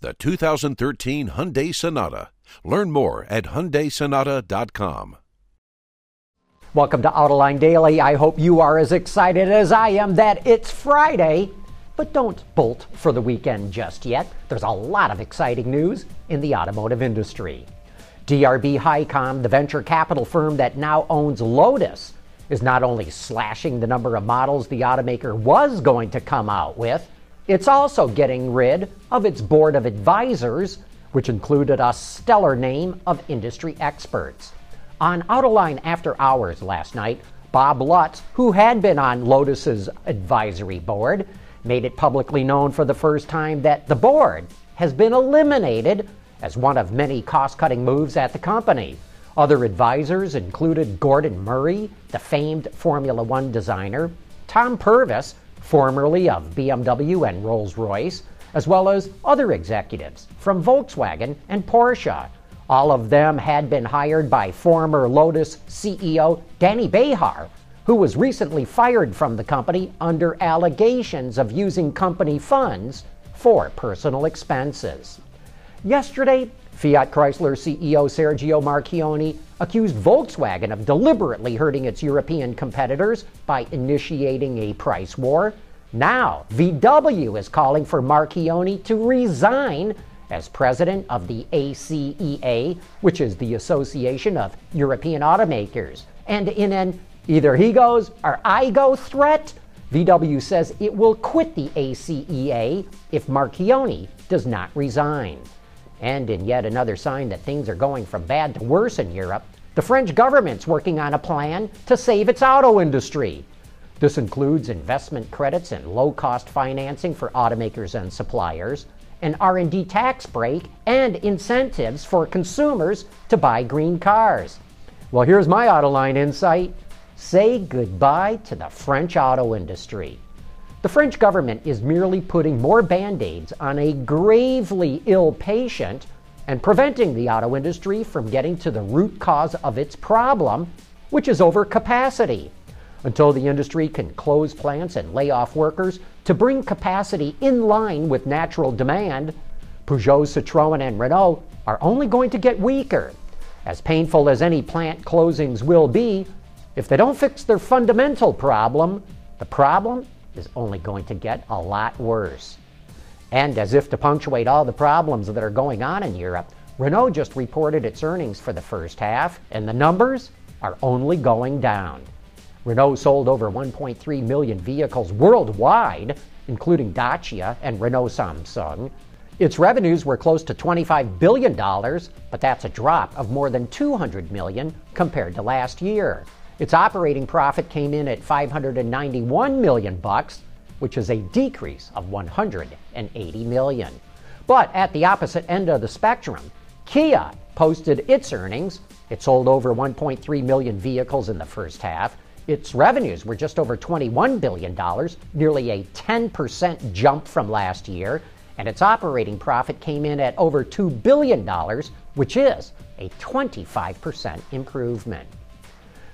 the 2013 Hyundai Sonata. Learn more at HyundaiSonata.com. Welcome to Autoline Daily. I hope you are as excited as I am that it's Friday. But don't bolt for the weekend just yet. There's a lot of exciting news in the automotive industry. DRB-HICOM, the venture capital firm that now owns Lotus, is not only slashing the number of models the automaker was going to come out with, it's also getting rid of its board of advisors, which included a stellar name of industry experts. On Autoline After Hours last night, Bob Lutz, who had been on Lotus's advisory board, made it publicly known for the first time that the board has been eliminated as one of many cost cutting moves at the company. Other advisors included Gordon Murray, the famed Formula One designer, Tom Purves, formerly of BMW and Rolls Royce, as well as other executives from Volkswagen and Porsche. All of them had been hired by former Lotus CEO Dany Bahar, who was recently fired from the company under allegations of using company funds for personal expenses. Yesterday, Fiat Chrysler CEO Sergio Marchionne accused Volkswagen of deliberately hurting its European competitors by initiating a price war. Now, VW is calling for Marchionne to resign as president of the ACEA, which is the Association of European Automakers. And in an either he goes or I go threat, VW says it will quit the ACEA if Marchionne does not resign. And in yet another sign that things are going from bad to worse in Europe, the French government's working on a plan to save its auto industry. This includes investment credits and low-cost financing for automakers and suppliers, an R&D tax break, and incentives for consumers to buy green cars. Well, here's my Autoline insight. Say goodbye to the French auto industry. The French government is merely putting more band aids on a gravely ill patient and preventing the auto industry from getting to the root cause of its problem, which is overcapacity. Until the industry can close plants and lay off workers to bring capacity in line with natural demand, Peugeot, Citroën, and Renault are only going to get weaker. As painful as any plant closings will be, if they don't fix their fundamental problem, the problem is only going to get a lot worse. And as if to punctuate all the problems that are going on in Europe, Renault just reported its earnings for the first half, and the numbers are only going down. Renault sold over 1.3 million vehicles worldwide, including Dacia and Renault Samsung. Its revenues were close to $25 billion, but that's a drop of more than 200 million compared to last year. Its operating profit came in at 591 million bucks, which is a decrease of 180 million. But at the opposite end of the spectrum, Kia posted its earnings. It sold over 1.3 million vehicles in the first half. Its revenues were just over $21 billion, nearly a 10% jump from last year, and its operating profit came in at over $2 billion, which is a 25% improvement.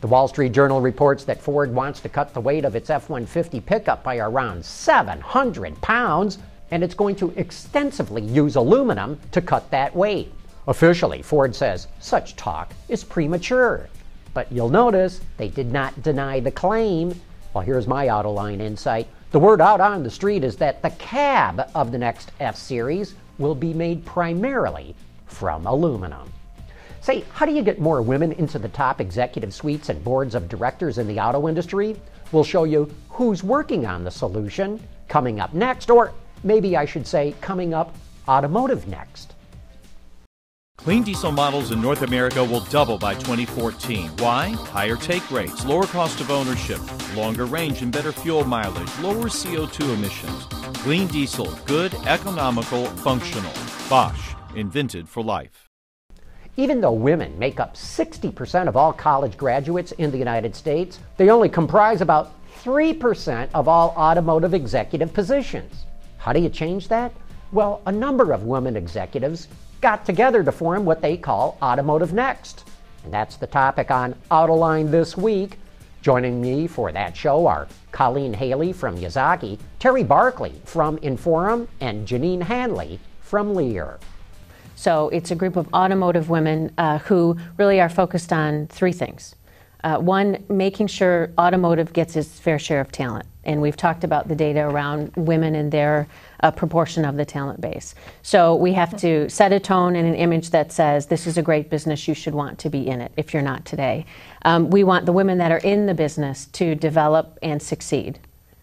The Wall Street Journal reports that Ford wants to cut the weight of its F 150 pickup by around 700 pounds, and it's going to extensively use aluminum to cut that weight. Officially, Ford says such talk is premature. But you'll notice they did not deny the claim. Well, here's my Autoline insight. The word out on the street is that the cab of the next F Series will be made primarily from aluminum. Say, how do you get more women into the top executive suites and boards of directors in the auto industry? We'll show you who's working on the solution coming up next, or maybe I should say, coming up automotive next. Clean diesel models in North America will double by 2014. Why? Higher take rates, lower cost of ownership, longer range and better fuel mileage, lower CO2 emissions. Clean diesel, good, economical, functional. Bosch, invented for life. Even though women make up 60% of all college graduates in the United States, they only comprise about 3% of all automotive executive positions. How do you change that? Well, a number of women executives got together to form what they call Automotive Next. And that's the topic on Autoline this week. Joining me for that show are Colleen Haley from Yazaki, Terry Barclay from Inforum, and Janine Hanley from Lear. So it's a group of automotive women uh, who really are focused on three things. Uh, one, making sure automotive gets its fair share of talent. And we've talked about the data around women and their uh, proportion of the talent base. So we have to set a tone and an image that says this is a great business, you should want to be in it if you're not today. Um, we want the women that are in the business to develop and succeed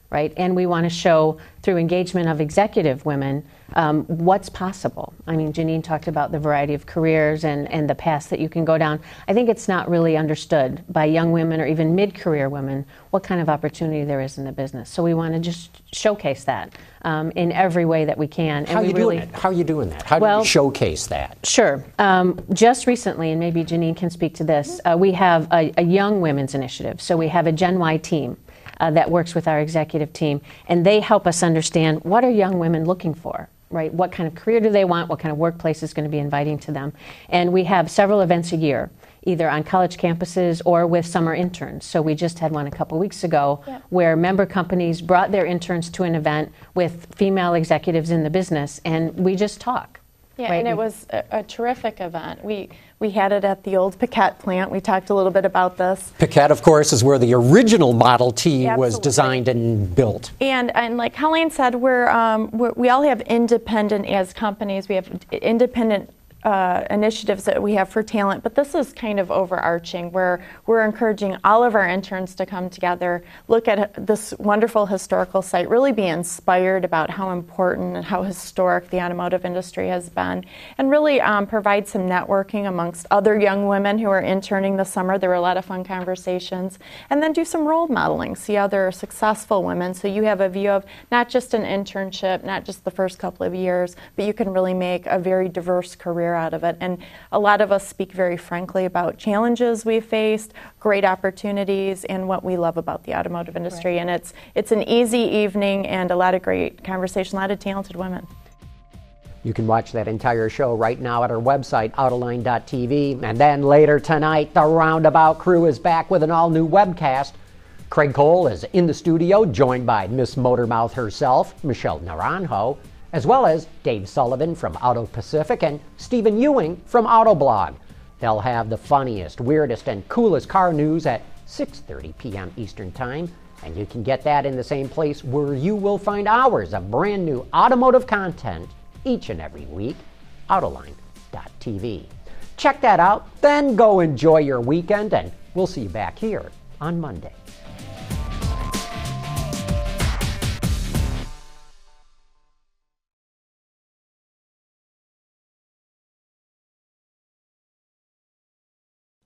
right? And we want to show through engagement of executive women um, what's possible. I mean, Janine talked about the variety of careers and, and the paths that you can go down. I think it's not really understood by young women or even mid career women what kind of opportunity there is in the business. So we want to just showcase that um, in every way that we can. And How are you really, doing? How are you doing that? How well, do you showcase that? Sure. Um, just recently, and maybe Janine can speak to this, uh, we have a, a young women's initiative. So we have a Gen Y team uh, that works with our executive team, and they help us understand what are young women looking for right? What kind of career do they want? What kind of workplace is going to be inviting to them? And we have several events a year, either on college campuses or with summer interns. So we just had one a couple weeks ago yeah. where member companies brought their interns to an event with female executives in the business, and we just talk. Yeah, right? and it was a, a, terrific event. We we had it at the old Piquette plant. We talked a little bit about this. Piquette, of course, is where the original Model T Absolutely. was designed and built. And and like Helene said, we're, um, we're we all have independent as companies. We have independent uh, initiatives that we have for talent, but this is kind of overarching where we're encouraging all of our interns to come together, look at this wonderful historical site, really be inspired about how important and how historic the automotive industry has been, and really um, provide some networking amongst other young women who are interning this summer. There were a lot of fun conversations, and then do some role modeling, see other successful women so you have a view of not just an internship, not just the first couple of years, but you can really make a very diverse career out of it. And a lot of us speak very frankly about challenges we've faced, great opportunities, and what we love about the automotive industry. Right. And it's it's an easy evening and a lot of great conversation, a lot of talented women. You can watch that entire show right now at our website, Autoline.tv. And then later tonight, the Roundabout crew is back with an all new webcast. Craig Cole is in the studio, joined by Miss Motormouth herself, Michelle Naranjo as well as Dave Sullivan from Auto Pacific and Stephen Ewing from Autoblog. They'll have the funniest, weirdest, and coolest car news at 6:30 p.m. Eastern Time, and you can get that in the same place where you will find hours of brand new automotive content each and every week, autoline.tv. Check that out, then go enjoy your weekend, and we'll see you back here on Monday.